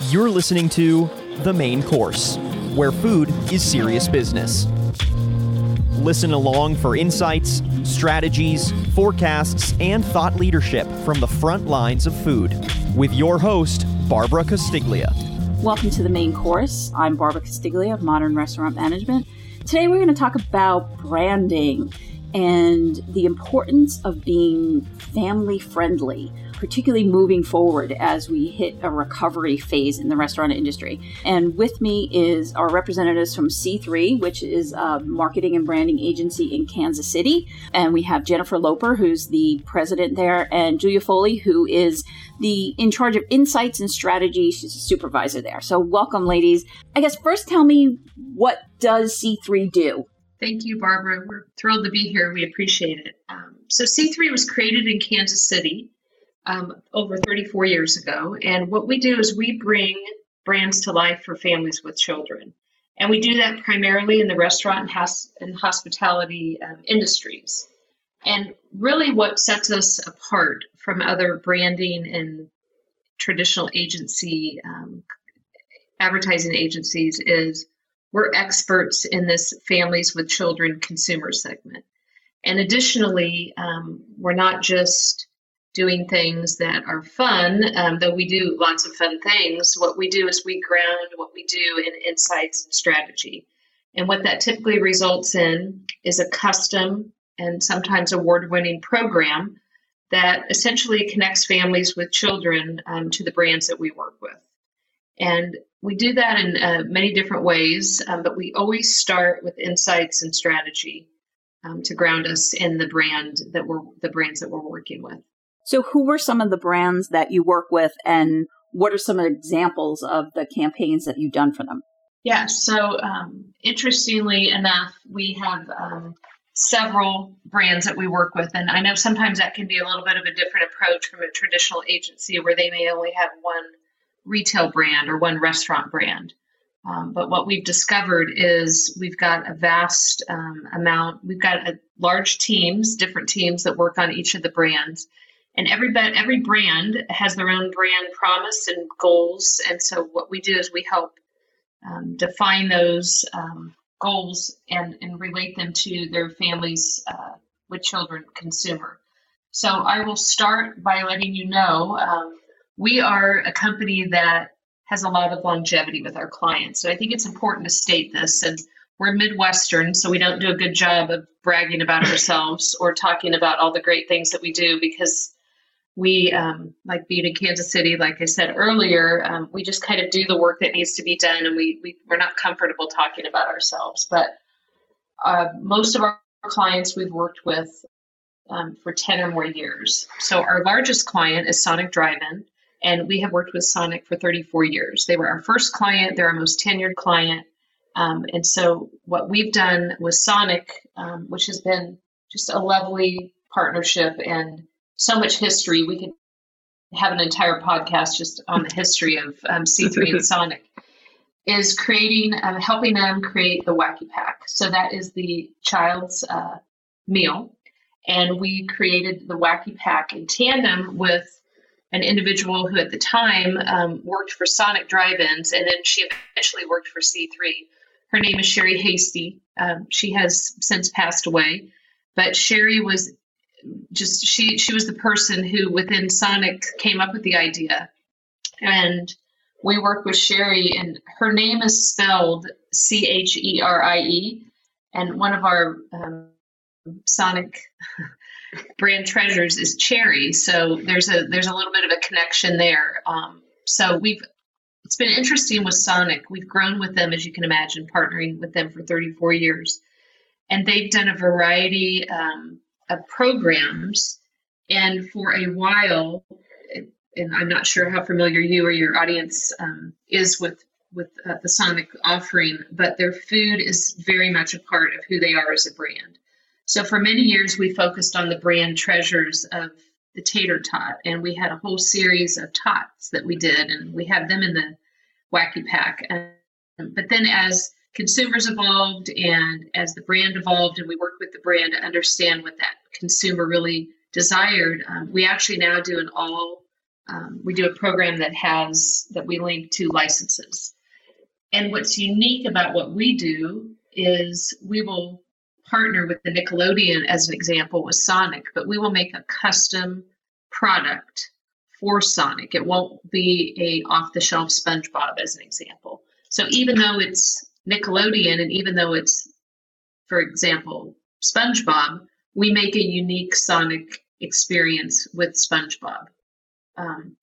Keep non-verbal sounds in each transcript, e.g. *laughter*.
You're listening to The Main Course, where food is serious business. Listen along for insights, strategies, forecasts, and thought leadership from the front lines of food with your host, Barbara Castiglia. Welcome to the main course. I'm Barbara Castiglia of Modern Restaurant Management. Today we're going to talk about branding and the importance of being family friendly particularly moving forward as we hit a recovery phase in the restaurant industry. And with me is our representatives from C3, which is a marketing and branding agency in Kansas City. And we have Jennifer Loper, who's the president there, and Julia Foley, who is the in charge of insights and strategy. She's a supervisor there. So welcome, ladies. I guess first tell me what does C3 do? Thank you, Barbara. We're thrilled to be here. We appreciate it. Um, so, C3 was created in Kansas City um, over 34 years ago. And what we do is we bring brands to life for families with children. And we do that primarily in the restaurant and, and hospitality um, industries. And really, what sets us apart from other branding and traditional agency um, advertising agencies is we're experts in this families with children consumer segment. And additionally, um, we're not just doing things that are fun, um, though we do lots of fun things. What we do is we ground what we do in insights and strategy. And what that typically results in is a custom and sometimes award winning program that essentially connects families with children um, to the brands that we work with. And we do that in uh, many different ways, um, but we always start with insights and strategy um, to ground us in the brand that we're the brands that we're working with. So, who were some of the brands that you work with, and what are some examples of the campaigns that you've done for them? Yeah, so um, interestingly enough, we have um, several brands that we work with, and I know sometimes that can be a little bit of a different approach from a traditional agency where they may only have one retail brand or one restaurant brand. Um, but what we've discovered is we've got a vast um, amount, we've got a large teams, different teams that work on each of the brands and every every brand has their own brand promise and goals. And so what we do is we help um, define those um, goals and, and relate them to their families uh, with children consumer. So i will start by letting you know um, we are a company that has a lot of longevity with our clients. So i think it's important to state this. And we're midwestern so we don't do a good job of bragging about ourselves or talking about all the great things that we do because we um, like being in Kansas City, like I said earlier, um, we just kind of do the work that needs to be done, and we, we we're not comfortable talking about ourselves. But uh, most of our clients we've worked with um, for ten or more years. So our largest client is Sonic Drive-In, and we have worked with Sonic for 34 years. They were our first client; they're our most tenured client. Um, and so what we've done with Sonic, um, which has been just a lovely partnership and so much history. We could have an entire podcast just on the history of um, C3 and *laughs* Sonic. Is creating, um, helping them create the Wacky Pack. So that is the child's uh, meal, and we created the Wacky Pack in tandem with an individual who at the time um, worked for Sonic Drive-ins, and then she eventually worked for C3. Her name is Cherie Hasty. Um, she has since passed away, but Cherie was just she she was the person who within Sonic came up with the idea, and we work with Cherie, and her name is spelled C H E R I E, and one of our um, Sonic *laughs* brand treasures is Cherry. So there's a there's a little bit of a connection there. Um, so we've it's been interesting with Sonic. We've grown with them, as you can imagine, partnering with them for 34 years, and they've done a variety. Um, of programs. And for a while, and I'm not sure how familiar you or your audience um, is with with uh, the Sonic offering, but their food is very much a part of who they are as a brand. So for many years, we focused on the brand treasures of the tater tot, and we had a whole series of tots that we did, and we have them in the Wacky Pack. And, but then as consumers evolved and as the brand evolved and we worked with the brand to understand what that consumer really desired um, we actually now do an all um, we do a program that has that we link to licenses. And what's unique about what we do is we will partner with the Nickelodeon as an example with Sonic, but we will make a custom product for Sonic. It won't be a off the shelf SpongeBob as an example. So even though it's Nickelodeon and even though it's, for example, SpongeBob, we make a unique Sonic experience with SpongeBob. Um,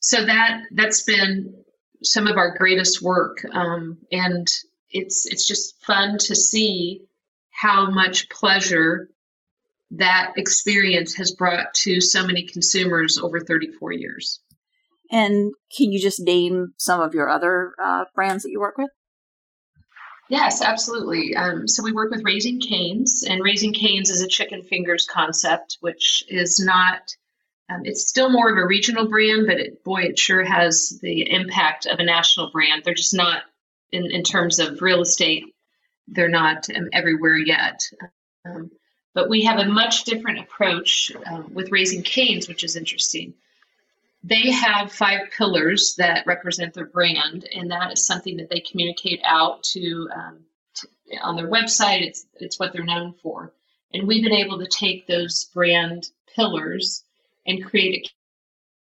so that that's been some of our greatest work, um, and it's it's just fun to see how much pleasure that experience has brought to so many consumers over 34 years. And can you just name some of your other uh, brands that you work with? Yes, absolutely. Um, so we work with Raising Cane's, and Raising Cane's is a chicken fingers concept, which is not. Um, it's still more of a regional brand, but it, boy, it sure has the impact of a national brand. They're just not in, in terms of real estate. They're not um, everywhere yet. Um, but we have a much different approach um, with Raising Cane's, which is interesting they have five pillars that represent their brand, and that is something that they communicate out to, um, to, on their website. It's it's what they're known for, and we've been able to take those brand pillars and create a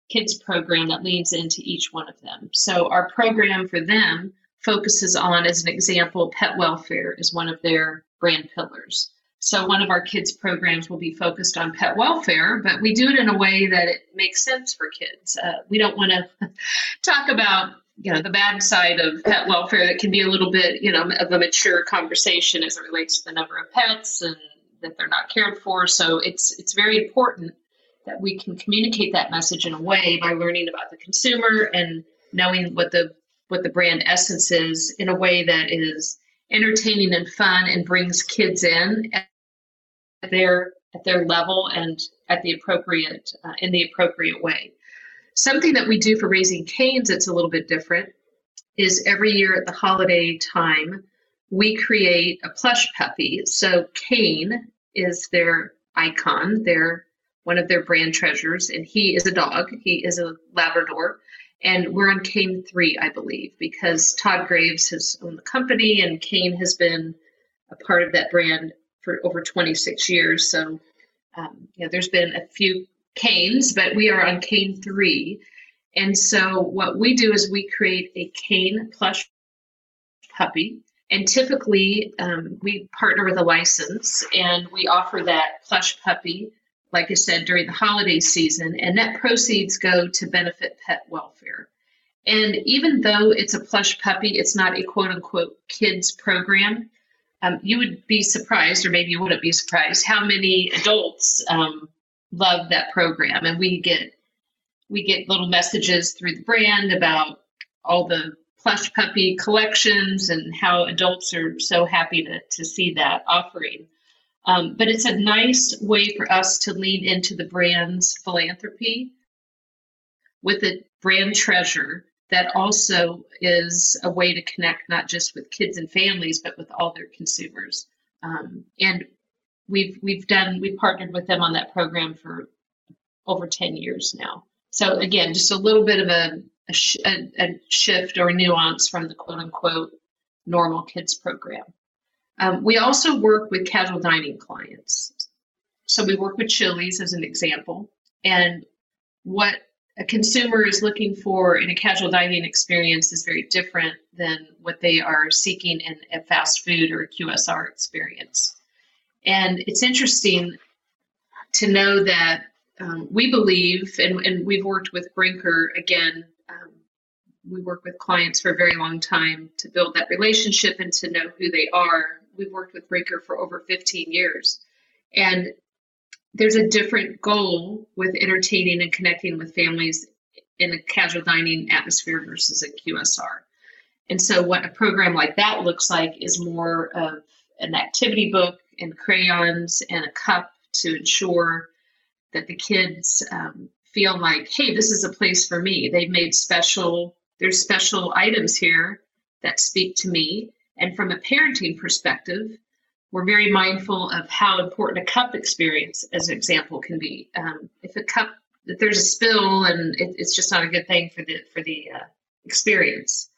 kids program that leans into each one of them. So our program for them focuses on, as an example, pet welfare is one of their brand pillars. So one of our kids' programs will be focused on pet welfare, but we do it in a way that it makes sense for kids. Uh, we don't want to *laughs* talk about you know the bad side of pet welfare that can be a little bit you know of a mature conversation as it relates to the number of pets and that they're not cared for. So it's it's very important that we can communicate that message in a way by learning about the consumer and knowing what the what the brand essence is in a way that is entertaining and fun and brings kids in at their at their level and at the appropriate uh, in the appropriate way. Something that we do for raising canes that's a little bit different is every year at the holiday time we create a plush puppy. So Cane is their icon, their one of their brand treasures, and he is a dog. He is a Labrador. And we're on Cane 3, I believe, because Todd Graves has owned the company and Cane has been a part of that brand for over 26 years. So, um, there's been a few canes, but we are on cane 3. And so, what we do is we create a cane plush puppy. And typically, um, we partner with a license and we offer that plush puppy like I said, during the holiday season, and net proceeds go to benefit pet welfare. And even though it's a plush puppy, it's not a quote unquote kids program. Um, you would be surprised, or maybe you wouldn't be surprised, how many adults um, love that program. And we get we get little messages through the brand about all the plush puppy collections and how adults are so happy to, to see that offering. Um, but it's a nice way for us to lean into the brand's philanthropy with a brand treasure that also is a way to connect not just with kids and families, but with all their consumers. Um, and we've we've done we've partnered with them on that program for over 10 years now. So again, just a little bit of a, a, sh- a, a shift or nuance from the quote unquote normal kids program. Um, we also work with casual dining clients. So we work with Chili's as an example. And what a consumer is looking for in a casual dining experience is very different than what they are seeking in a fast food or a QSR experience. And it's interesting to know that um, we believe, and, and, we've worked with Brinker again, um, we work with clients for a very long time to build that relationship and to know who they are we've worked with Brinker for over 15 years. And there's a different goal with entertaining and connecting with families in a casual dining atmosphere versus a QSR. And so, what a program like that looks like is more of an activity book and crayons and a cup to ensure that the kids um, feel like, hey, this is a place for me. They've made special, there's special items here that speak to me. And from a parenting perspective, we're very mindful of how important a cup experience, as an example, can be. Um, if a cup that there's a spill and it, it's just not a good thing for the for the uh, experience.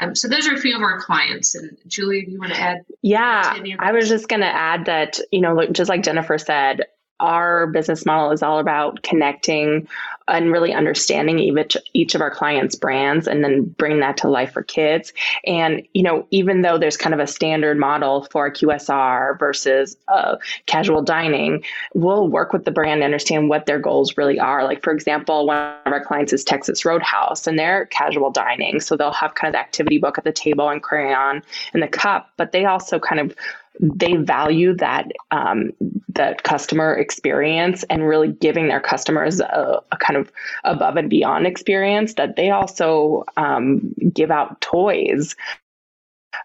Um, so those are a few of our clients. And Julie, do you want to add? Yeah, I was just going to add that you know, just like Jennifer said, our business model is all about connecting and really understanding each, each of our clients' brands and then bring that to life for kids. And, you know, even though there's kind of a standard model for QSR versus uh, casual dining, we'll work with the brand to understand what their goals really are. Like, for example, one of our clients is Texas Roadhouse and they're casual dining. So they'll have kind of the activity book at the table and crayon and the cup, but they also kind of they value that um, the customer experience and really giving their customers a, a, kind of above and beyond experience that they also um, give out toys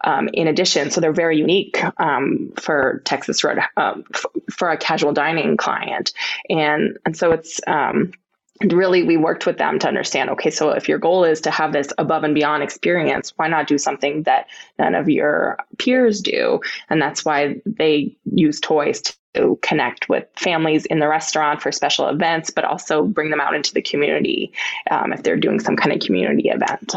um, in addition. So they're very unique um, for texas road um, f- for a casual dining client. And and so it's um, and really we worked with them to understand okay so if your goal is to have this above and beyond experience why not do something that none of your peers do? And that's why they use toys to connect with families in the restaurant for special events but also bring them out into the community um, if they're doing some kind of community event.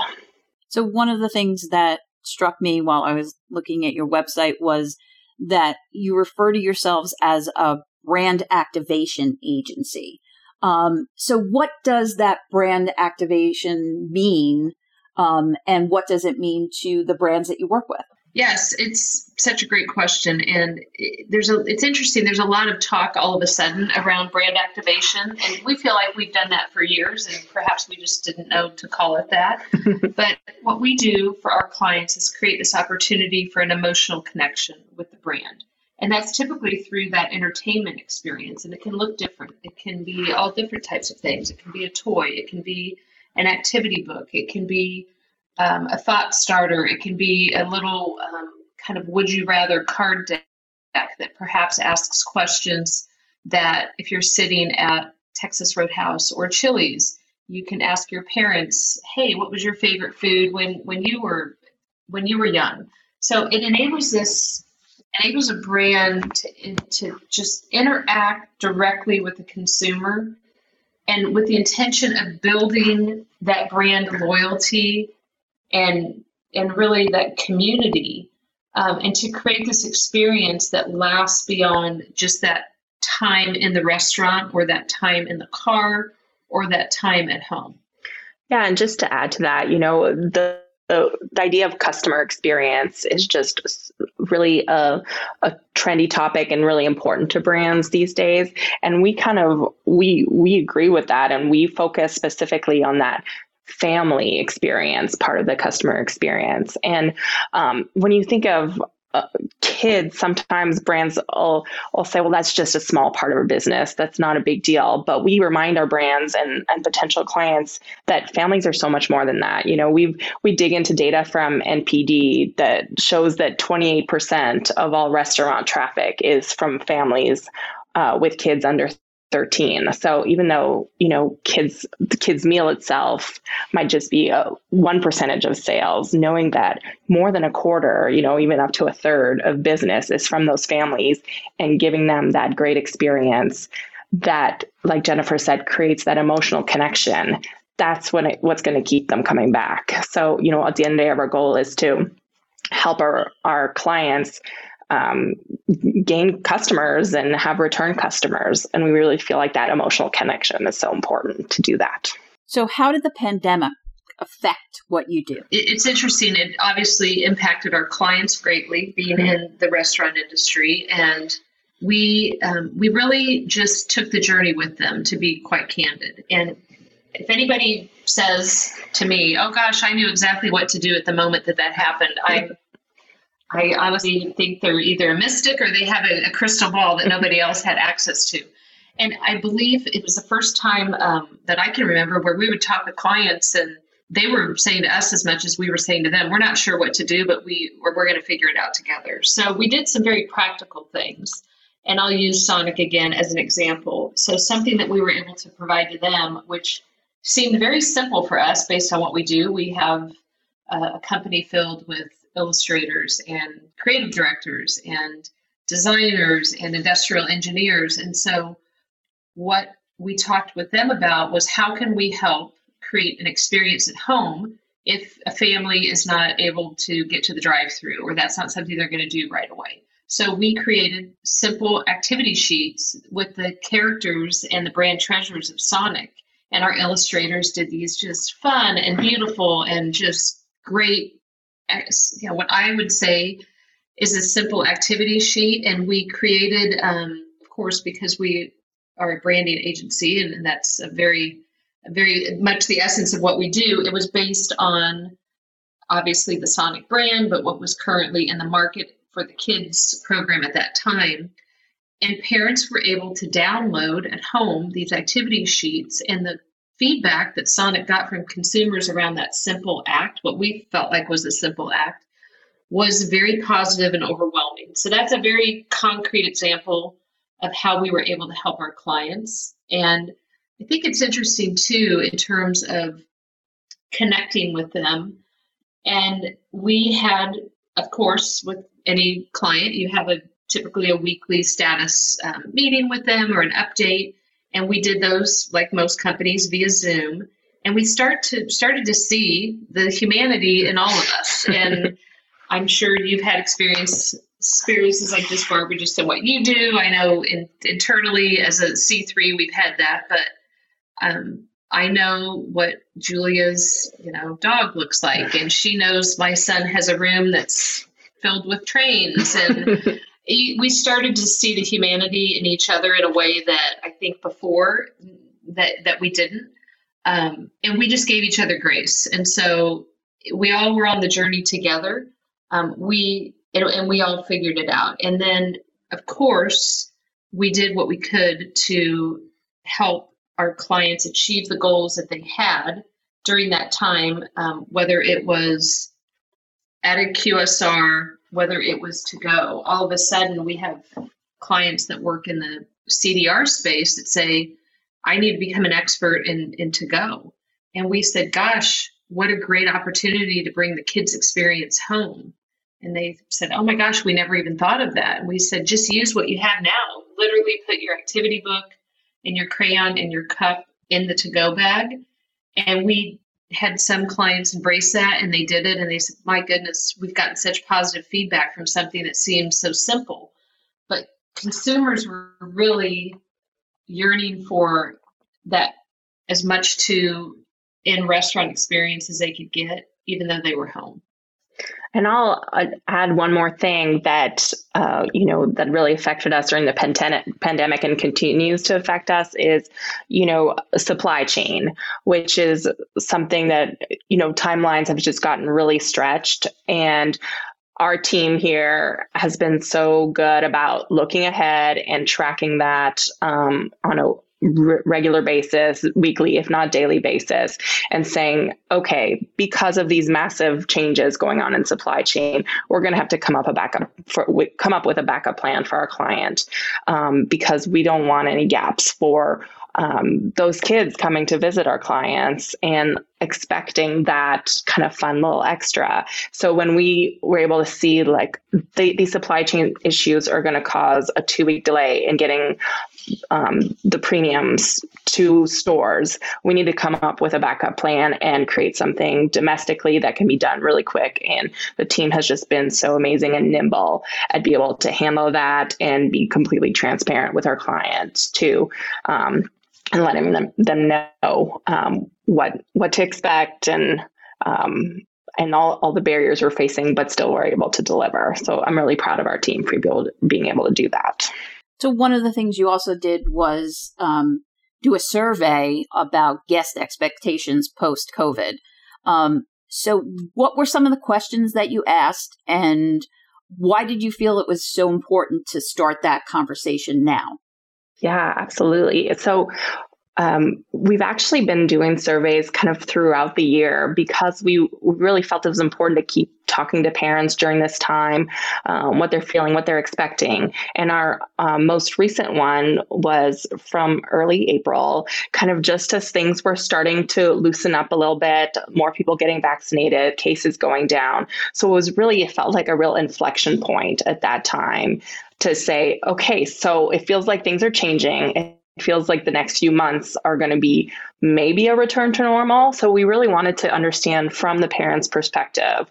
So one of the things that struck me while i was looking at your website was that you refer to yourselves as a brand activation agency um, so, what does that brand activation mean? Um, and what does it mean to the brands that you work with? Yes, it's such a great question, and there's a. It's interesting. There's a lot of talk all of a sudden around brand activation, and we feel like we've done that for years, and perhaps we just didn't know to call it that. *laughs* but what we do for our clients is create this opportunity for an emotional connection with the brand. And that's typically through that entertainment experience. And it can look different. It can be all different types of things. It can be a toy, it can be an activity book, it can be um, a thought starter, it can be a little um, kind of would you rather card deck that perhaps asks questions that if you're sitting at Texas Roadhouse or Chili's, you can ask your parents, "Hey, what was your favorite food when when you were when you were young?" So it enables this enables a brand to, to just interact directly with the consumer and with the intention of building that brand loyalty and and really that community um, and to create this experience that lasts beyond just that time in the restaurant or that time in the car or that time at home. Yeah and just to add to that you know the the, idea of customer experience is just really a, a trendy topic and really important to brands these days. And we kind of we we agree with that, and we focus specifically on that family experience part of the customer experience. And um, when you think of uh, kids, sometimes brands will, will say, well, that's just a small part of our business. That's not a big deal. But we remind our brands and, and potential clients that families are so much more than that. You know, we we dig into data from NPD that shows that 28% of all restaurant traffic is from families uh, with kids under 13. So even though, you know, kids, the kids meal itself might just be a one percentage of sales, knowing that more than a quarter, you know, even up to a third of business is from those families and giving them that great experience that, like Jennifer said, creates that emotional connection. That's what it, what's going to keep them coming back. So, you know, at the end of the day, our goal is to help our, our clients um, gain customers and have return customers. And we really feel like that emotional connection is so important to do that. So, how did the pandemic affect what you do? It's interesting. It obviously impacted our clients greatly, being mm-hmm. in the restaurant industry, and we um, we really just took the journey with them. To be quite candid, and if anybody says to me, "Oh gosh, I knew exactly what to do at the moment that that happened," I'm I honestly think they're either a mystic or they have a, a crystal ball that nobody *laughs* else had access to. And I believe it was the first time um, that I can remember where we would talk with clients and they were saying to us as much as we were saying to them, we're not sure what to do, but we, we're, we're going to figure it out together. So we did some very practical things. And I'll use Sonic again as an example. So something that we were able to provide to them, which seemed very simple for us based on what we do. We have a company filled with illustrators and creative directors and designers and industrial engineers. And so, what we talked with them about was how can we help create an experience at home if a family is not able to get to the drive through or that's not something they're going to do right away. So we created simple activity sheets with the characters and the brand treasures of Sonic. And our illustrators did these just fun and beautiful and just great, know, what I would say is a simple activity sheet. And we created, um, of course, because we are a branding agency and that's a very very much the essence of what we do. It was based on obviously the Sonic brand, but what was currently in the market for the kids program at that time. And parents were able to download at home these activity sheets and the feedback that Sonic got from consumers around that simple act, what we felt like was a simple act, was very positive and overwhelming. So that's a very concrete example of how we were able to help our clients. And I think it's interesting too in terms of connecting with them. And we had, of course, with any client, you have a typically a weekly status um, meeting with them or an update. And we did those, like most companies, via Zoom. And we start to started to see the humanity in all of us. *laughs* And I'm sure you've had experience experiences like this, Barbara, just in what you do. I know in, internally as a C3, we've had that, but um, I know what Julia's, you know, dog looks like, and she knows my son has a room that's filled with trains, and *laughs* we started to see the humanity in each other in a way that I think before that that we didn't, um, and we just gave each other grace, and so we all were on the journey together. Um, we and, and we all figured it out, and then of course we did what we could to help our clients achieve the goals that they had during that time, um, whether it was at a QSR, whether it was to go. All of a sudden, we have clients that work in the CDR space that say, I need to become an expert in, in to go. And we said, gosh, what a great opportunity to bring the kids' experience home. And they said, oh my gosh, we never even thought of that. And we said, just use what you have now. Literally put your activity book, and your crayon and your cup in the to go bag. And we had some clients embrace that and they did it and they said, My goodness, we've gotten such positive feedback from something that seems so simple. But consumers were really yearning for that as much to in restaurant experience as they could get, even though they were home. And I'll uh, add one more thing that uh, you know that really affected us during the pandemic and continues to affect us is you know supply chain, which is something that you know timelines have just gotten really stretched and. Our team here has been so good about looking ahead and tracking that um, on a regular basis, weekly, if not daily basis, and saying, okay, because of these massive changes going on in supply chain, we're going to have to come up a backup for come up with a backup plan for our client um, because we don't want any gaps for um, those kids coming to visit our clients and expecting that kind of fun little extra. So when we were able to see like the, these supply chain issues are going to cause a two week delay in getting um, the premiums to stores, we need to come up with a backup plan and create something domestically that can be done really quick. And the team has just been so amazing and nimble at be able to handle that and be completely transparent with our clients too. Um, and letting them them know um, what what to expect and um, and all, all the barriers we're facing, but still we're able to deliver. So I'm really proud of our team for being able to do that. So one of the things you also did was um, do a survey about guest expectations post COVID. Um, so what were some of the questions that you asked, and why did you feel it was so important to start that conversation now? Yeah, absolutely. So um, we've actually been doing surveys kind of throughout the year because we really felt it was important to keep talking to parents during this time, um, what they're feeling, what they're expecting. And our um, most recent one was from early April, kind of just as things were starting to loosen up a little bit, more people getting vaccinated, cases going down. So it was really, it felt like a real inflection point at that time to say, okay, so it feels like things are changing It feels like the next few months are going to be maybe a return to normal. So we really wanted to understand from the parents' perspective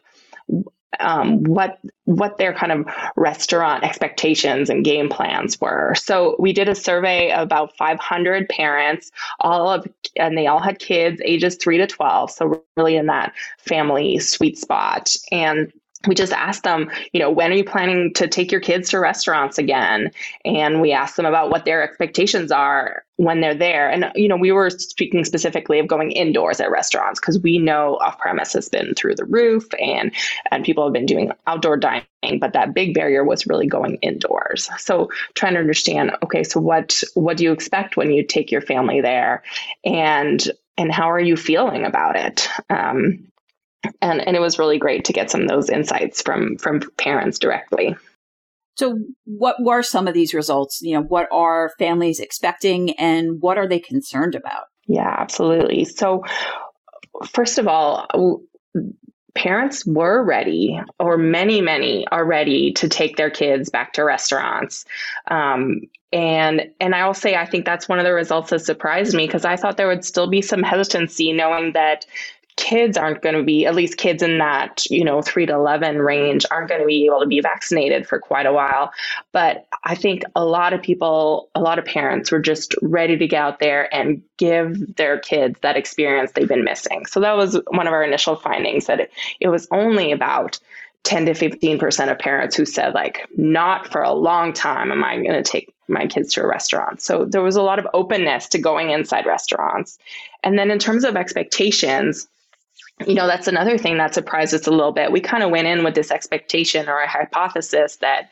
um, what what their kind of restaurant expectations and game plans were. So we did a survey of about 500 parents, all of and they all had kids ages three to 12. So really in that family sweet spot and we just asked them, you know, when are you planning to take your kids to restaurants again? And we asked them about what their expectations are when they're there. And, you know, we were speaking specifically of going indoors at restaurants because we know off premise has been through the roof and, and people have been doing outdoor dining, but that big barrier was really going indoors. So trying to understand, okay, so what, what do you expect when you take your family there? And, and how are you feeling about it? Um, and and it was really great to get some of those insights from from parents directly so what were some of these results? You know what are families expecting and what are they concerned about? Yeah absolutely. So first of all parents were ready or many many are ready to take their kids back to restaurants. Um, and and i will say i think that's one of the results that surprised me because i thought there would still be some hesitancy knowing that kids aren't going to be at least kids in that you know 3 to 11 range aren't going to be able to be vaccinated for quite a while. But i think a lot of people a lot of parents were just ready to get out there and give their kids that experience they've been missing. So that was one of our initial findings that it, it was only about 10 to 15% of parents who said like not for a long time am i going to take my kids to a restaurant. So there was a lot of openness to going inside restaurants. And then in terms of expectations you know, that's another thing that surprised us a little bit. We kind of went in with this expectation or a hypothesis that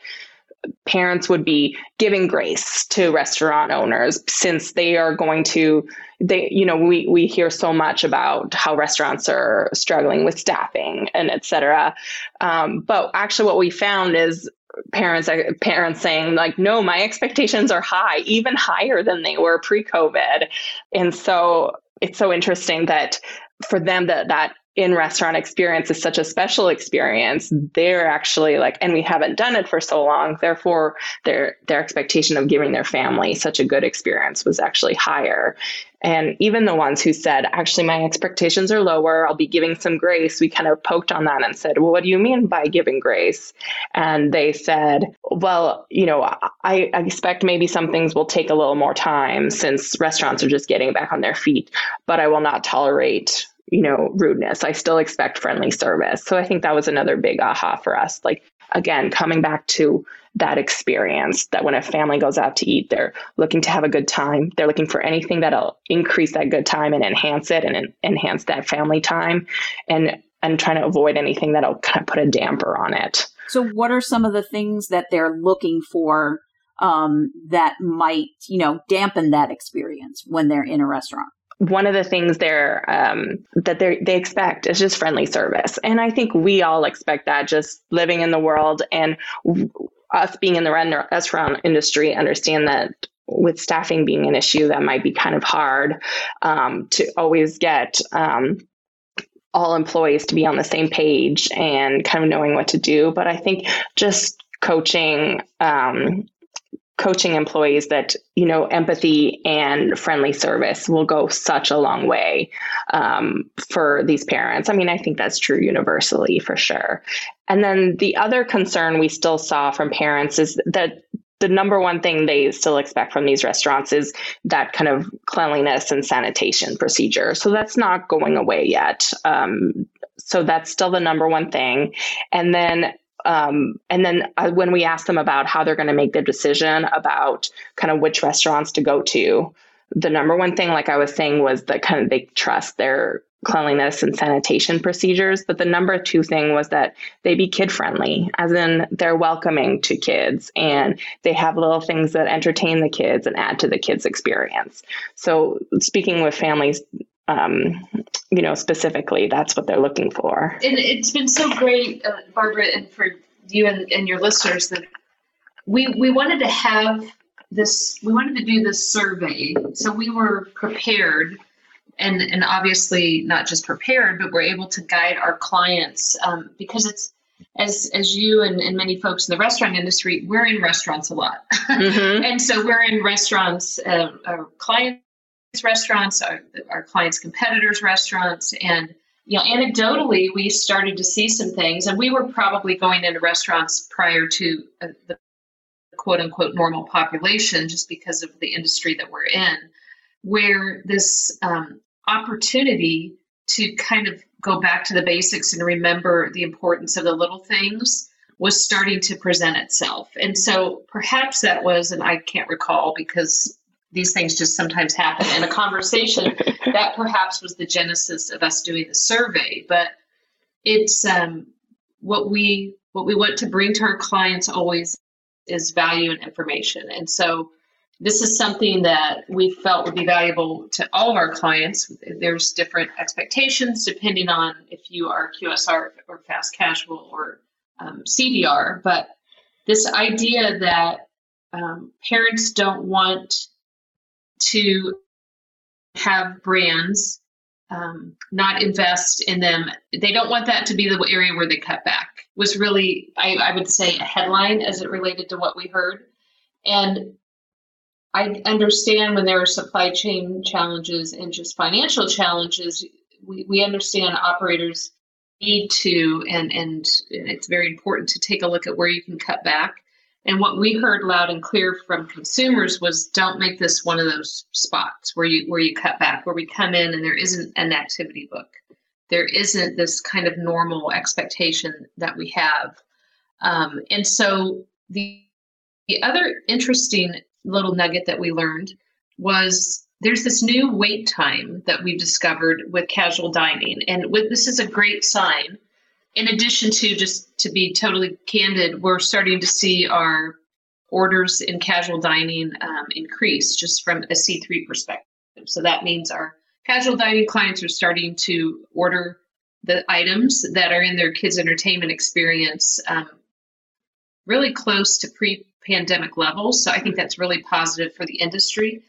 parents would be giving grace to restaurant owners since they are going to they you know we we hear so much about how restaurants are struggling with staffing and et cetera um, but actually what we found is parents parents saying like no my expectations are high even higher than they were pre-covid and so it's so interesting that for them that that in restaurant experience is such a special experience. They're actually like and we haven't done it for so long. Therefore their their expectation of giving their family such a good experience was actually higher. And even the ones who said actually my expectations are lower. I'll be giving some grace we kind of poked on that and said well what do you mean by giving grace? And they said well you know i, I expect maybe some things will take a little more time since restaurants are just getting back on their feet but i will not tolerate you know, rudeness. I still expect friendly service. So I think that was another big aha for us. Like, again, coming back to that experience that when a family goes out to eat, they're looking to have a good time. They're looking for anything that'll increase that good time and enhance it and en- enhance that family time and and trying to avoid anything that'll kind of put a damper on it. So what are some of the things that they're looking for um, that might, you know, dampen that experience when they're in a restaurant? One of the things they're um, that they they expect is just friendly service, and I think we all expect that just living in the world and us being in the restaurant industry understand that with staffing being an issue that might be kind of hard um, to always get um, all employees to be on the same page and kind of knowing what to do. But I think just coaching um, coaching employees that you know empathy and friendly service will go such a long way um, for these parents. I mean i think that's true universally for sure. And then the other concern we still saw from parents is that the number one thing they still expect from these restaurants is that kind of cleanliness and sanitation procedure. So that's not going away yet. Um, so that's still the number one thing. And then um, and then uh, when we ask them about how they're going to make their decision about kind of which restaurants to go to, the number one thing, like I was saying, was that kind of they trust their cleanliness and sanitation procedures. But the number two thing was that they be kid friendly, as in they're welcoming to kids and they have little things that entertain the kids and add to the kids' experience. So, speaking with families, um, you know, specifically, that's what they're looking for. And it's been so great, uh, Barbara, and for you and, and your listeners that we we wanted to have this. We wanted to do this survey, so we were prepared, and and obviously not just prepared, but we're able to guide our clients um, because it's as as you and, and many folks in the restaurant industry, we're in restaurants a lot, *laughs* mm-hmm. and so we're in restaurants, uh, our clients' restaurants, our, our clients' competitors' restaurants, and you know, anecdotally, we started to see some things, and we were probably going into restaurants prior to uh, the quote unquote normal population, just because of the industry that we're in, where this um, opportunity to kind of go back to the basics and remember the importance of the little things was starting to present itself. And so perhaps that was, and I can't recall because these things just sometimes happen in a conversation, *laughs* that perhaps was the genesis of us doing the survey. But it's um, what we what we want to bring to our clients always is value and information. And so this is something that we felt would be valuable to all of our clients. There's different expectations depending on if you are QSR or fast casual or um, CDR, but this idea that um, parents don't want to have brands um, not invest in them. They don't want that to be the area where they cut back. Was really, I, I would say, a headline as it related to what we heard. And I understand when there are supply chain challenges and just financial challenges, we, we understand operators need to, and, and it's very important to take a look at where you can cut back. And what we heard loud and clear from consumers was don't make this one of those spots where you where you cut back, where we come in and there isn't an activity book. There isn't this kind of normal expectation that we have. Um, and so the the other interesting little nugget that we learned was there's this new wait time that we've discovered with casual dining. And with, this is a great sign. In addition to just to be totally candid, we're starting to see our orders in casual dining um, increase just from a C3 perspective. So that means our casual dining clients are starting to order the items that are in their kids' entertainment experience um, really close to pre pandemic levels. So I think that's really positive for the industry.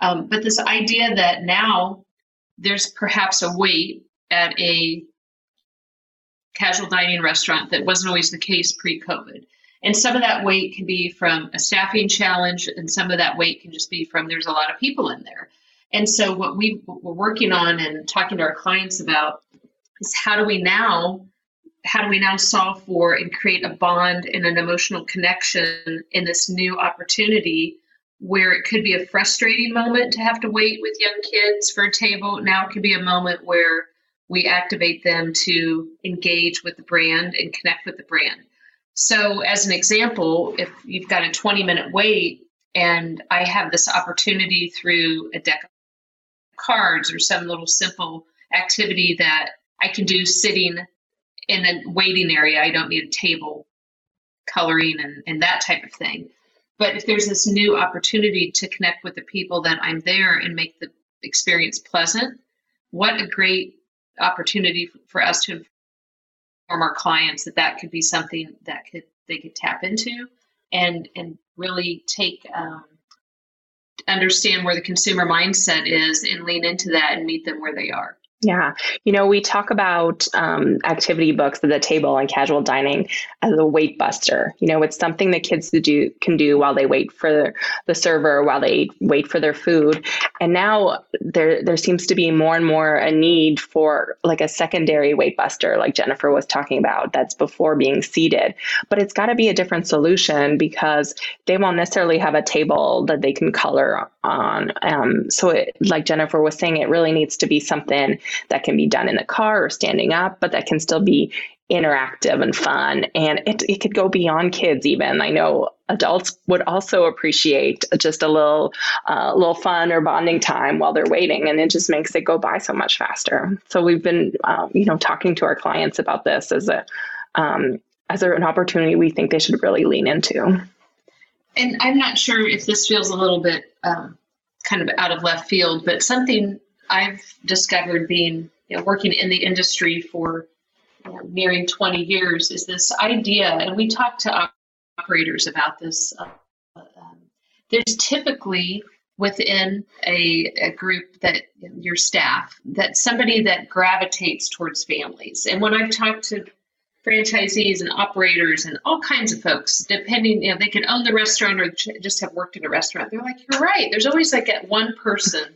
Um, but this idea that now there's perhaps a wait at a casual dining restaurant that wasn't always the case pre COVID. And some of that wait can be from a staffing challenge, and some of that wait can just be from there's a lot of people in there. And so, what we, were working on and talking to our clients about is how do we now how do we now solve for and create a bond and an emotional connection in this new opportunity where it could be a frustrating moment to have to wait with young kids for a table now it could be a moment where we activate them to engage with the brand and connect with the brand so as an example if you've got a 20 minute wait and i have this opportunity through a deck of cards or some little simple activity that i can do sitting in a waiting area. I don't need a table coloring and, and that type of thing. But if there's this new opportunity to connect with the people that I'm there and make the experience pleasant, what a great opportunity for us to inform our clients that that could be something that could they could tap into and and really take um, understand where the consumer mindset is and lean into that and meet them where they are. Yeah. You know, we talk about um, activity books at the table and casual dining as a wait buster. You know, it's something that kids do, can do while they wait for the server, while they wait for their food. And now there, there seems to be more and more a need for like a secondary wait buster, like Jennifer was talking about, that's before being seated. But it's got to be a different solution because they won't necessarily have a table that they can color on. Um, so, it, like Jennifer was saying, it really needs to be something that can be done in the car or standing up, but that can still be interactive and fun. And it, it could go beyond kids even. I know adults would also appreciate just a little uh, little fun or bonding time while they're waiting and it just makes it go by so much faster so we've been um, you know talking to our clients about this as a um, as an opportunity we think they should really lean into and i'm not sure if this feels a little bit um, kind of out of left field but something I've discovered being you know, working in the industry for you know, nearing 20 years is this idea, and we talk to operators about this. Uh, um, there's typically within a, a group that your staff that somebody that gravitates towards families and when i've talked to franchisees and operators and all kinds of folks, depending, you know, they could own the restaurant or just have worked in a restaurant. They're like, you're right. There's always like that one person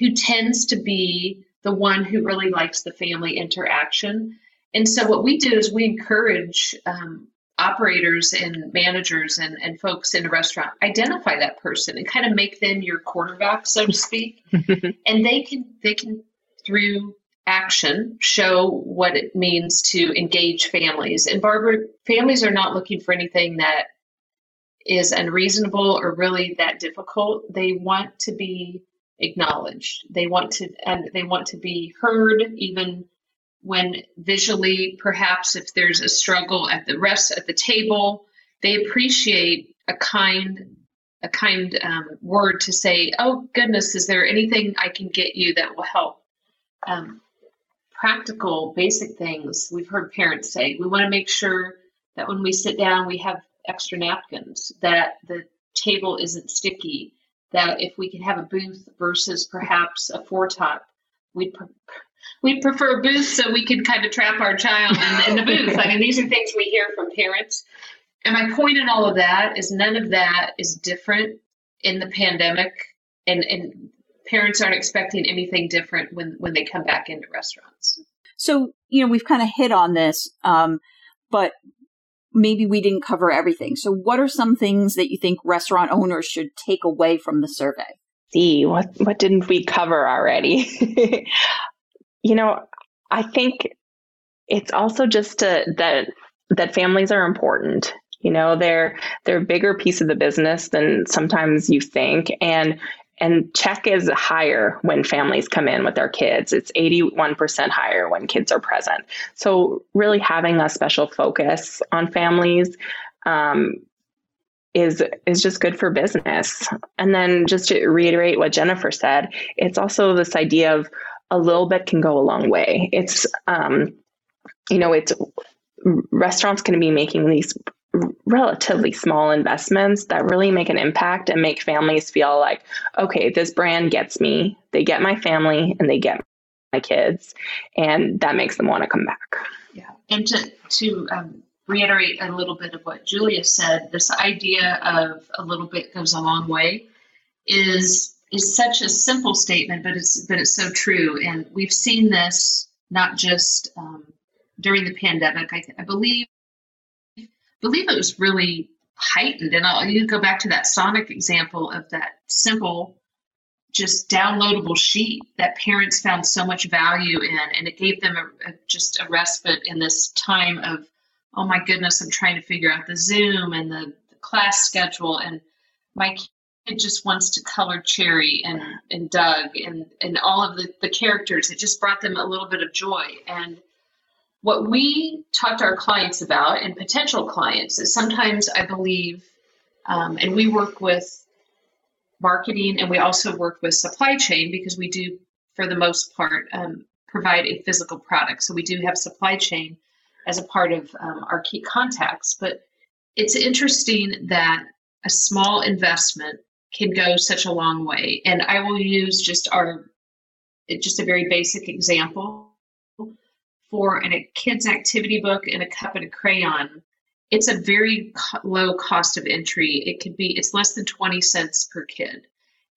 who tends to be the one who really likes the family interaction. And so what we do is we encourage um, operators and managers and, and folks in a restaurant identify that person and kind of make them your quarterback, so to speak. *laughs* and they can they can through action show what it means to engage families. And Barbara, families are not looking for anything that is unreasonable or really that difficult. They want to be acknowledged. They want to and they want to be heard even when visually perhaps if there's a struggle at the rest at the table, they appreciate a kind a kind um, word to say, "Oh goodness, is there anything I can get you that will help?" Um, practical, basic things we've heard parents say. We want to make sure that when we sit down, we have extra napkins, that the table isn't sticky, that if we could have a booth versus perhaps a four top, we'd, pre- we'd prefer a booth so we could kind of trap our child in, in the booth. I mean, these are things we hear from parents. And my point in all of that is none of that is different in the pandemic. And, and parents aren't expecting anything different when when they come back into restaurants. So you know we've kind of hit on this, um, but maybe we didn't cover everything. So what are some things that you think restaurant owners should take away from the survey? See what what didn't we cover already? *laughs* you know, I think it's also just to, that that families are important you know they're they're a bigger piece of the business than sometimes you think and and check is higher when families come in with their kids. It's 81% higher when kids are present. So, really having a special focus on families um, is is just good for business. And then just to reiterate what Jennifer said, it's also this idea of a little bit can go a long way. It's um, you know, it's restaurants can be making these relatively small investments that really make an impact and make families feel like, okay, this brand gets me, they get my family, and they get my kids, and that makes them want to come back. Yeah, and to to um, reiterate a little bit of what Julia said, this idea of a little bit goes a long way is is such a simple statement, but it's but it's so true, and we've seen this not just um, during the pandemic. I, I believe believe it was really heightened. And I'll you go back to that Sonic example of that simple, just downloadable sheet that parents found so much value in, and it gave them a, a, just a respite in this time of, oh my goodness, I'm trying to figure out the Zoom and the, the class schedule, and my kid just wants to color Cherie and and Doug and and all of the the characters. It just brought them a little bit of joy and what we talk to our clients about and potential clients is sometimes I believe, um, and we work with marketing and we also work with supply chain because we do, for the most part, um, provide a physical product. So we do have supply chain as a part of um, our key contacts. But it's interesting that a small investment can go such a long way. And I will use just our, just a very basic example for an, a kid's activity book and a cup and a crayon, it's a very co- low cost of entry. It could be, it's less than 20 cents per kid.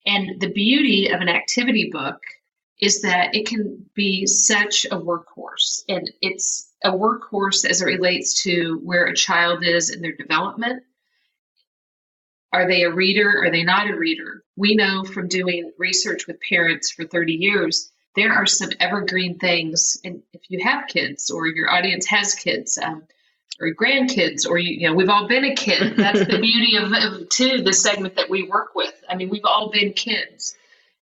And the beauty of an activity book is that it can be such a workhorse. And it's a workhorse as it relates to where a child is in their development. Are they a reader? Are they not a reader? We know from doing research with parents for 30 years there are some evergreen things. And if you have kids or your audience has kids, um, or grandkids, or you, you, know, we've all been a kid. *laughs* That's the beauty of, of too the segment that we work with. I mean, we've all been kids.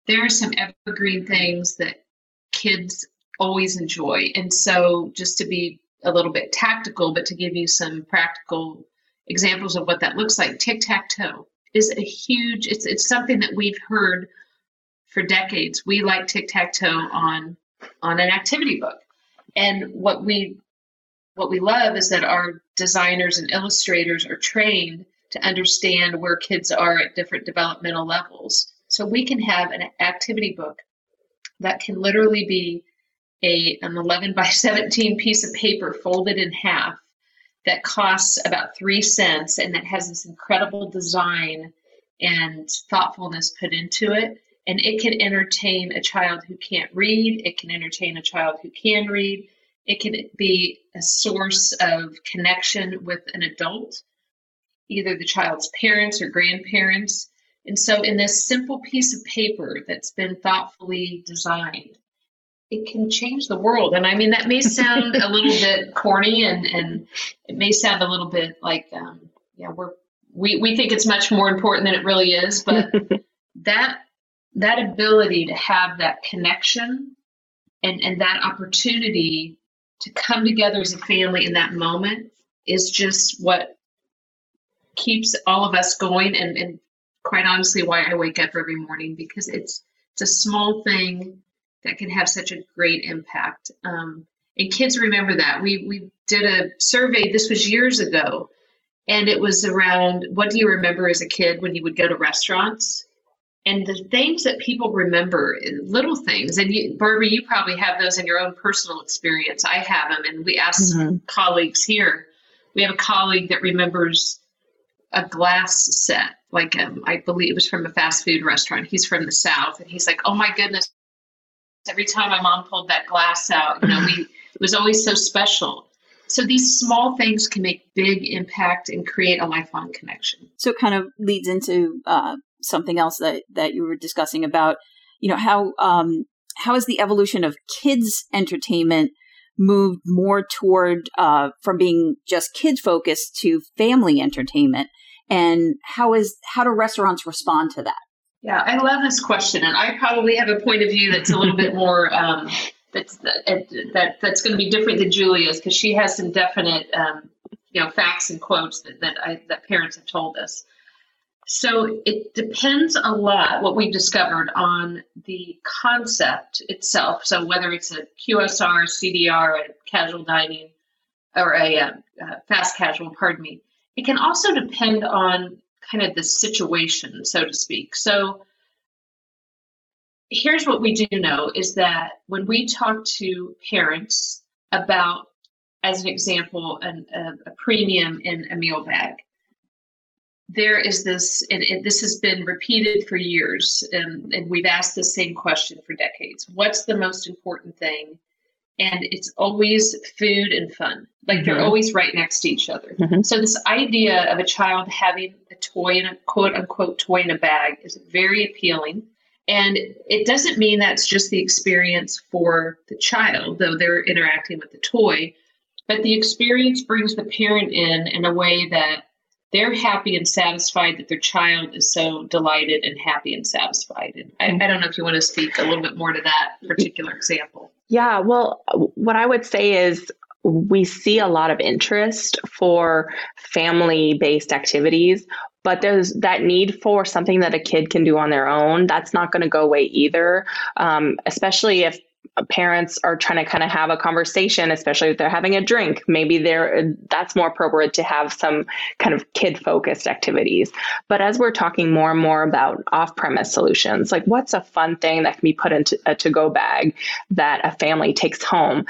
There are some evergreen things that kids always enjoy, and so just to be a little bit tactical, but to give you some practical examples of what that looks like, tic tac toe is a huge. It's it's something that we've heard for decades. We like tic tac toe on on an activity book, and what we what we love is that our designers and illustrators are trained to understand where kids are at different developmental levels. So we can have an activity book that can literally be a an 11 by *laughs* 17 piece of paper folded in half that costs about three cents and that has this incredible design and thoughtfulness put into it. And it can entertain a child who can't read, it can entertain a child who can read, it can be a source of connection with an adult, either the child's parents or grandparents. And so, in this simple piece of paper that's been thoughtfully designed, it can change the world. And I mean, that may sound a little *laughs* bit corny and, and it may sound a little bit like, um, yeah, we're, we, we think it's much more important than it really is, but *laughs* that, that ability to have that connection and, and that opportunity to come together as a family in that moment is just what keeps all of us going and, and quite honestly why I wake up every morning because it's it's a small thing that can have such a great impact. Um, and kids remember that. We we did a survey. This was years ago, and it was around what do you remember as a kid when you would go to restaurants? And the things that people remember, little things, and you, Barbara, you probably have those in your own personal experience. I have them, and we asked mm-hmm. colleagues here. We have a colleague that remembers a glass set, like um, I believe it was from a fast food restaurant. He's from the South, and he's like, "Oh my goodness, every time my mom pulled that glass out, you know, we it was always so special. So these small things can make big impact and create a lifelong connection. So it kind of leads into uh, something else that that you were discussing about, you know, how um, how has the evolution of kids entertainment moved more toward uh, from being just kids focused to family entertainment, and how is how do restaurants respond to that? Yeah, I love this question, and I probably have a point of view that's a little bit more um, that's that, that that's going to be different than Julia's because she has some definite um, you know facts and quotes that that, I, that parents have told us. So it depends a lot what we've discovered on the concept itself. So whether it's a QSR, CDR, a casual dining, or a, a uh, fast casual, pardon me, it can also depend on kind of the situation, so to speak. So here's what we do know is that when we talk to parents about, as an example, an, a, a, premium in a meal bag, there is this, and, and this has been repeated for years, and, and we've asked the same question for decades. What's the most important thing and it's always food and fun. Like mm-hmm. they're always right next to each other. Mm-hmm. So this idea of a child having a toy in a quote unquote toy in a bag is very appealing. And it doesn't mean that's just the experience for the child, though they're interacting with the toy, but the experience brings the parent in in a way that they're happy and satisfied that their child is so delighted and happy and satisfied. And I, I don't know if you want to speak a little bit more to that particular example. Yeah, well, what I would say is we see a lot of interest for family based activities, but there's that need for something that a kid can do on their own. That's not going to go away either, um, especially if parents are trying to kind of have a conversation especially if they're having a drink maybe they're that's more appropriate to have some kind of kid focused activities. But as we're talking more and more about off premise solutions like what's a fun thing that can be put into a to go bag that a family takes home?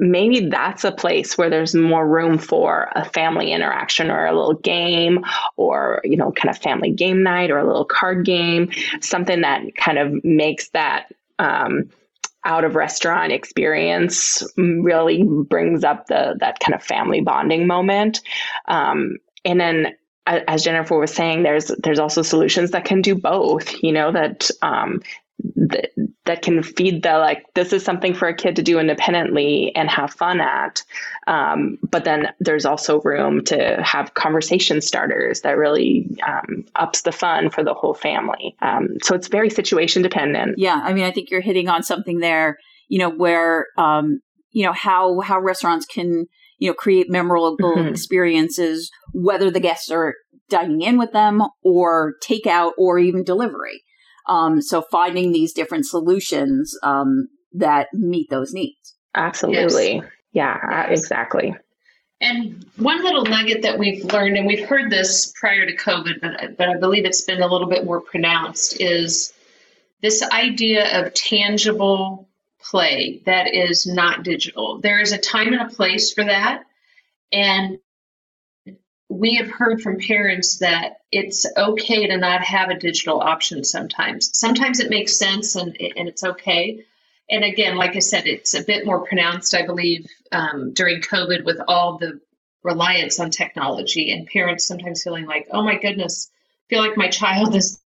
Maybe that's a place where there's more room for a family interaction or a little game or you know kind of family game night or a little card game something that kind of makes that um, out of restaurant experience really brings up the that kind of family bonding moment. Um, and then as Jennifer was saying, there's there's also solutions that can do both. You know that um, that, that can feed the like this is something for a kid to do independently and have fun at um, but then there's also room to have conversation starters that really um, ups the fun for the whole family. Um, so it's very situation dependent. Yeah i mean i think you're hitting on something there you know where um, you know how how restaurants can you know create memorable mm-hmm. experiences whether the guests are dining in with them or takeout or even delivery um, so finding these different solutions um, that meet those needs. Absolutely. Yes. Yeah, yes. exactly. And one little nugget that we've learned, and we've heard this prior to COVID, but, but I believe it's been a little bit more pronounced, is this idea of tangible play that is not digital. There is a time and a place for that. And we have heard from parents that it's okay to not have a digital option sometimes. Sometimes it makes sense and, and it's okay. And again, like I said, it's a bit more pronounced, I believe, um, during COVID with all the reliance on technology and parents sometimes feeling like, oh my goodness, I feel like my child is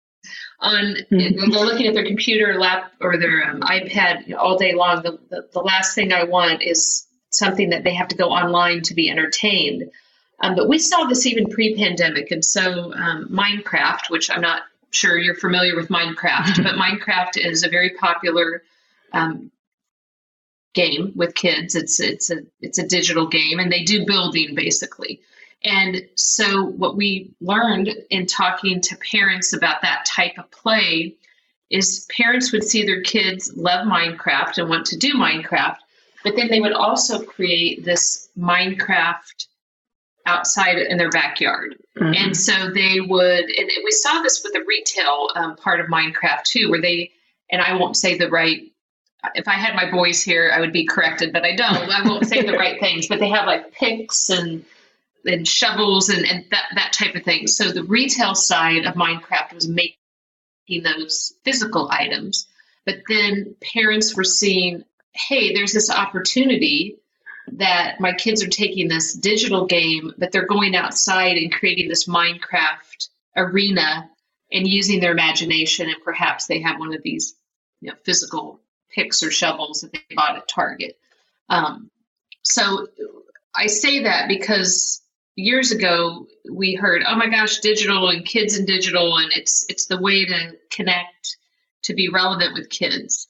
on mm-hmm. they're looking at their computer lap or their um, ipad all day long the, the, the, last thing i want is something that they have to go online to be entertained um, but we saw this even pre-pandemic and so um, minecraft which i'm not sure you're familiar with minecraft *laughs* but minecraft is a very popular um, game with kids. It's it's a it's a digital game and they do building basically. And so, what we learned in talking to parents about that type of play is parents would see their kids love Minecraft and want to do Minecraft, but then they would also create this Minecraft outside in their backyard. Mm-hmm. And so they would, and we saw this with the retail um, part of Minecraft too, where they, and I won't say the right if I had my boys here, I would be corrected, but I don't. I won't say the right *laughs* things. But they have like picks and and shovels and, and that, that type of thing. So the retail side of Minecraft was making those physical items. But then parents were seeing, hey, there's this opportunity that my kids are taking this digital game, but they're going outside and creating this Minecraft arena and using their imagination. And perhaps they have one of these you know, physical picks or shovels that they bought at Target. Um, so I say that because years ago we heard oh my gosh digital and kids and digital and it's it's the way to connect to be relevant with kids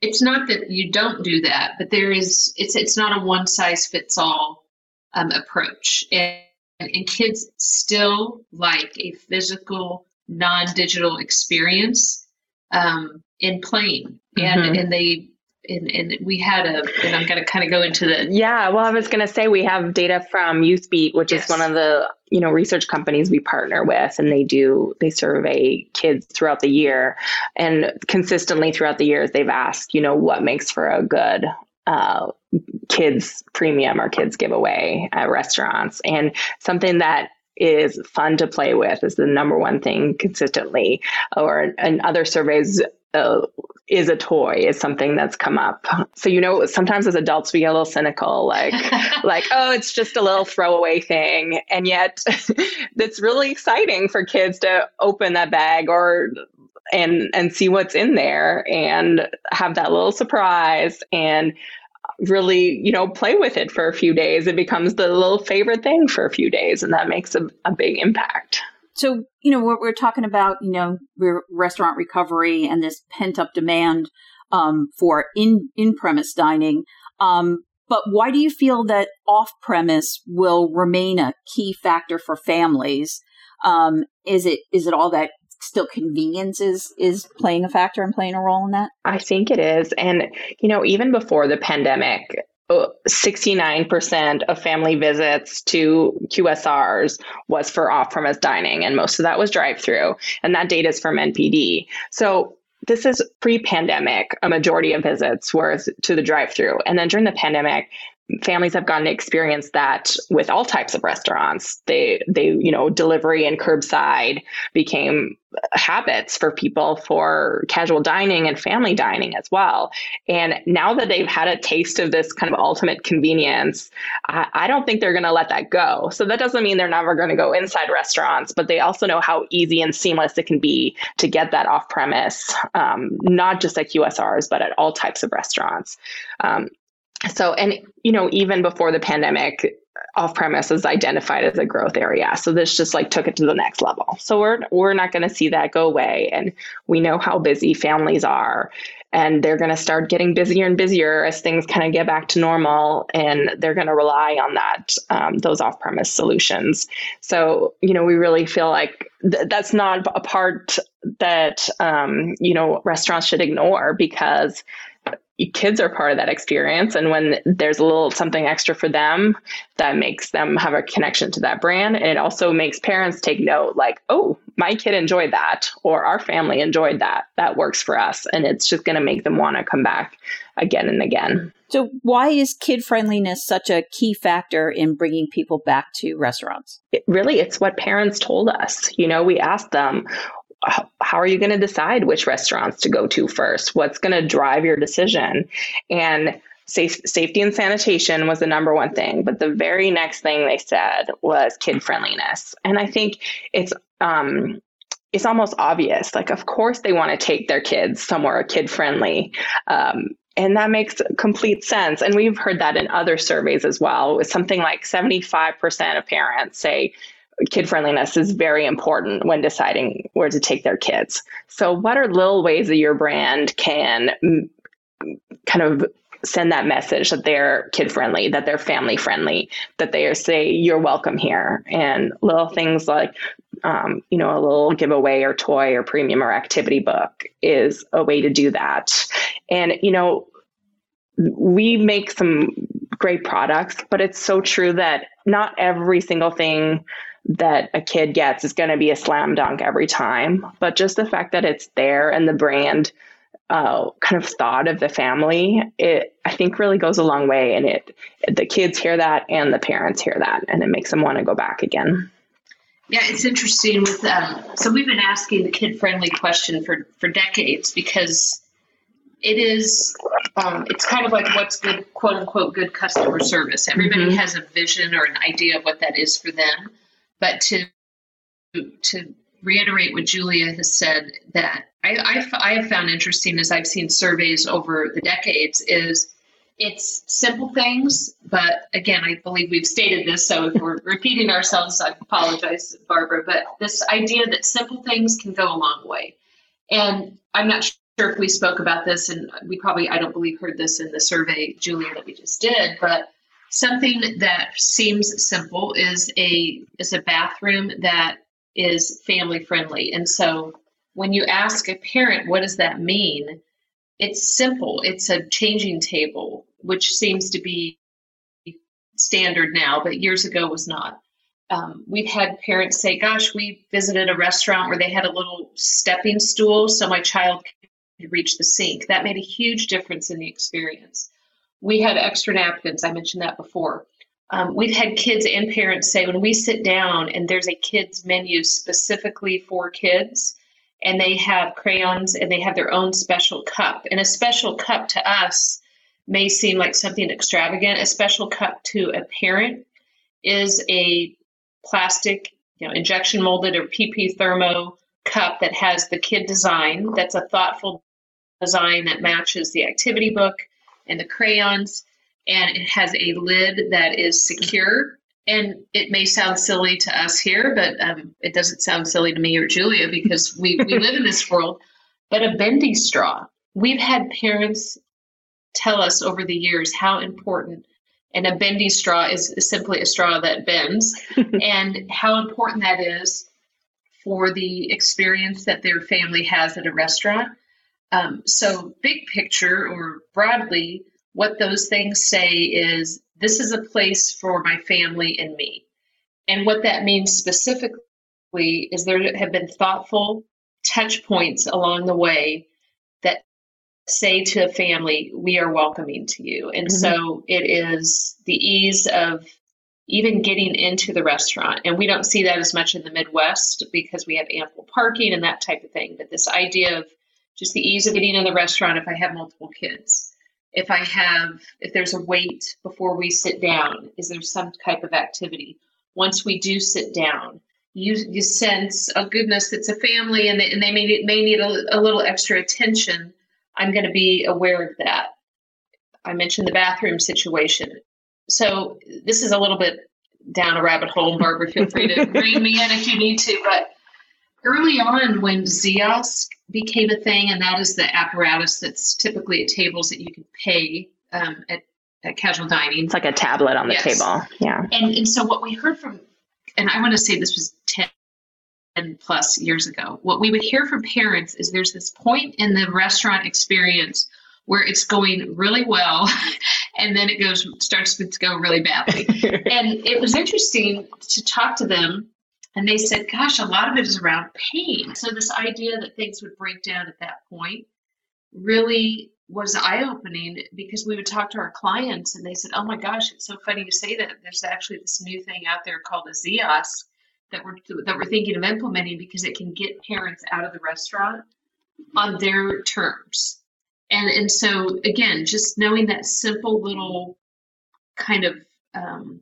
it's not that you don't do that but there is it's it's not a one size fits all um, approach and, and kids still like a physical non-digital experience um, in playing and mm-hmm. and they and, and we had a and i'm going to kind of go into the yeah well i was going to say we have data from youthbeat which yes. is one of the you know research companies we partner with and they do they survey kids throughout the year and consistently throughout the years they've asked you know what makes for a good uh, kids premium or kids giveaway at restaurants and something that is fun to play with is the number one thing consistently or in other surveys uh, is a toy is something that's come up. So you know, sometimes as adults we get a little cynical, like *laughs* like oh, it's just a little throwaway thing, and yet *laughs* it's really exciting for kids to open that bag or and and see what's in there and have that little surprise and really you know play with it for a few days. It becomes the little favorite thing for a few days and that makes a, a big impact so, you know, we're, we're talking about, you know, restaurant recovery and this pent up demand um, for in in premise dining. Um, but why do you feel that off premise will remain a key factor for families? Um, is it is it all that still convenience is is playing a factor and playing a role in that? I think it is, and you know, even before the pandemic, 69% of family visits to QSRs was for off premise dining, and most of that was drive through. And that data is from NPD. So this is pre pandemic, a majority of visits were to the drive through. And then during the pandemic, families have gotten to experience that with all types of restaurants. They they you know delivery and curbside became habits for people for casual dining and family dining as well. And now that they've had a taste of this kind of ultimate convenience, I, I don't think they're going to let that go. So that doesn't mean they're never going to go inside restaurants, but they also know how easy and seamless it can be to get that off premise, um, not just at QSRs, but at all types of restaurants. Um, so, and, you know, even before the pandemic, off premise is identified as a growth area. So this just like took it to the next level. So we're we're not going to see that go away and we know how busy families are and they're going to start getting busier and busier as things kind of get back to normal and they're going to rely on that um, those off premise solutions. So, you know, we really feel like th- that's not a part that um, you know restaurants should ignore because kids are part of that experience. And when there's a little something extra for them that makes them have a connection to that brand and it also makes parents take note like oh my kid enjoyed that or our family enjoyed that. That works for us. And it's just going to make them want to come back again and again. So why is kid friendliness such a key factor in bringing people back to restaurants? It really it's what parents told us. You know we asked them how are you going to decide which restaurants to go to first? What's going to drive your decision? And safe, safety and sanitation was the number one thing. But the very next thing they said was kid friendliness. And I think it's, um, it's almost obvious. Like, of course, they want to take their kids somewhere kid friendly. Um, and that makes complete sense. And we've heard that in other surveys as well, something like 75% of parents say kid friendliness is very important when deciding where to take their kids. So, what are little ways that your brand can kind of send that message that they're kid friendly, that they're family friendly, that they say you're welcome here, and little things like um, you know a little giveaway or toy or premium or activity book is a way to do that. And you know we make some great products, but it's so true that not every single thing that a kid gets is going to be a slam dunk every time. But just the fact that it's there and the brand uh, kind of thought of the family, it I think really goes a long way. And it the kids hear that and the parents hear that, and it makes them want to go back again. Yeah, it's interesting with um, so we've been asking the kid friendly question for for decades because it is um, it's kind of like what's good quote unquote good customer service everybody mm-hmm. has a vision or an idea of what that is for them but to to reiterate what Julia has said, that I, I, I have found interesting as I've seen surveys over the decades is it's simple things, but again, I believe we've stated this, so if we're *laughs* repeating ourselves, I apologize, Barbara. But this idea that simple things can go a long way, and I'm not sure if we spoke about this, and we probably I don't believe heard this in the survey, Julia, that we just did, but Something that seems simple is a is a bathroom that is family friendly. And so when you ask a parent what does that mean, it's simple. It's a changing table, which seems to be standard now, but years ago was not. Um, we've had parents say, Gosh, we visited a restaurant where they had a little stepping stool so my child could reach the sink. That made a huge difference in the experience. We had extra napkins. I mentioned that before. Um, we've had kids and parents say when we sit down and there's a kids menu specifically for kids, and they have crayons and they have their own special cup. And a special cup to us may seem like something extravagant. A special cup to a parent is a plastic, you know, injection molded or PP thermo cup that has the kid design. That's a thoughtful design that matches the activity book and the crayons, and it has a lid that is secure. And it may sound silly to us here, but um, it doesn't sound silly to me or Julia because we, we live in this world. But a bendy straw. We've had parents tell us over the years how important and a bendy straw is simply a straw that bends *laughs* and how important that is for the experience that their family has at a restaurant um, so, big picture or broadly, what those things say is this is a place for my family and me. And what that means specifically is there have been thoughtful touch points along the way that say to a family, we are welcoming to you. And mm-hmm. so it is the ease of even getting into the restaurant. And we don't see that as much in the Midwest because we have ample parking and that type of thing. But this idea of just the ease of eating in the restaurant if I have multiple kids. If I have, if there's a wait before we sit down, is there some type of activity? Once we do sit down, you you sense, oh goodness, it's a family and they, and they may, may need a, a little extra attention. I'm going to be aware of that. I mentioned the bathroom situation. So this is a little bit down a rabbit hole. Barbara, feel free to *laughs* bring me in if you need to. But early on, when Ziosk became a thing, and that is the apparatus that's typically at tables that you can pay um, at, at casual dining. It's like a tablet on the yes. table. Yeah. And, and so what we heard from, and I want to say this was 10 plus years ago, what we would hear from parents is there's this point in the restaurant experience where it's going really well *laughs* and then it goes starts to go really badly. *laughs* and it was interesting to talk to them and they said, gosh, a lot of it is around pain. So this idea that things would break down at that point really was eye opening because we would talk to our clients and they said, oh my gosh, it's so funny you say that. There's actually this new thing out there called a Ziosk that we're that we're thinking of implementing because it can get parents out of the restaurant on their terms. And and so again, just knowing that simple little kind of um,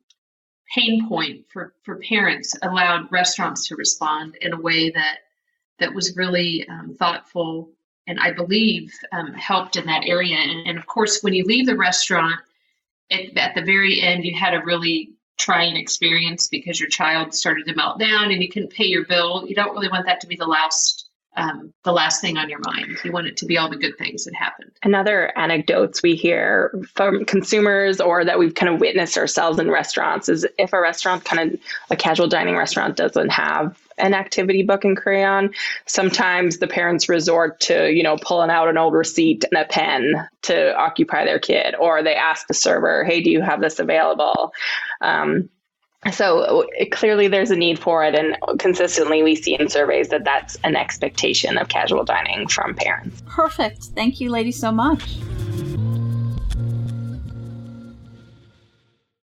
pain point for for parents allowed restaurants to respond in a way that that was really um, thoughtful and I believe um, helped in that area. And, and, of course, when you leave the restaurant, at, at the very end, you had a really trying experience because your child started to melt down and you couldn't pay your bill. You don't really want that to be the last um, the last thing on your mind. You want it to be all the good things that happened. Another anecdotes we hear from consumers or that we've kind of witnessed ourselves in restaurants is if a restaurant kind of a casual dining restaurant doesn't have an activity book and crayon, sometimes the parents resort to, you know, pulling out an old receipt and a pen to occupy their kid, or they ask the server, hey, do you have this available? Um, so it, clearly there's a need for it and consistently we see in surveys that that's an expectation of casual dining from parents. Perfect. Thank you ladies so much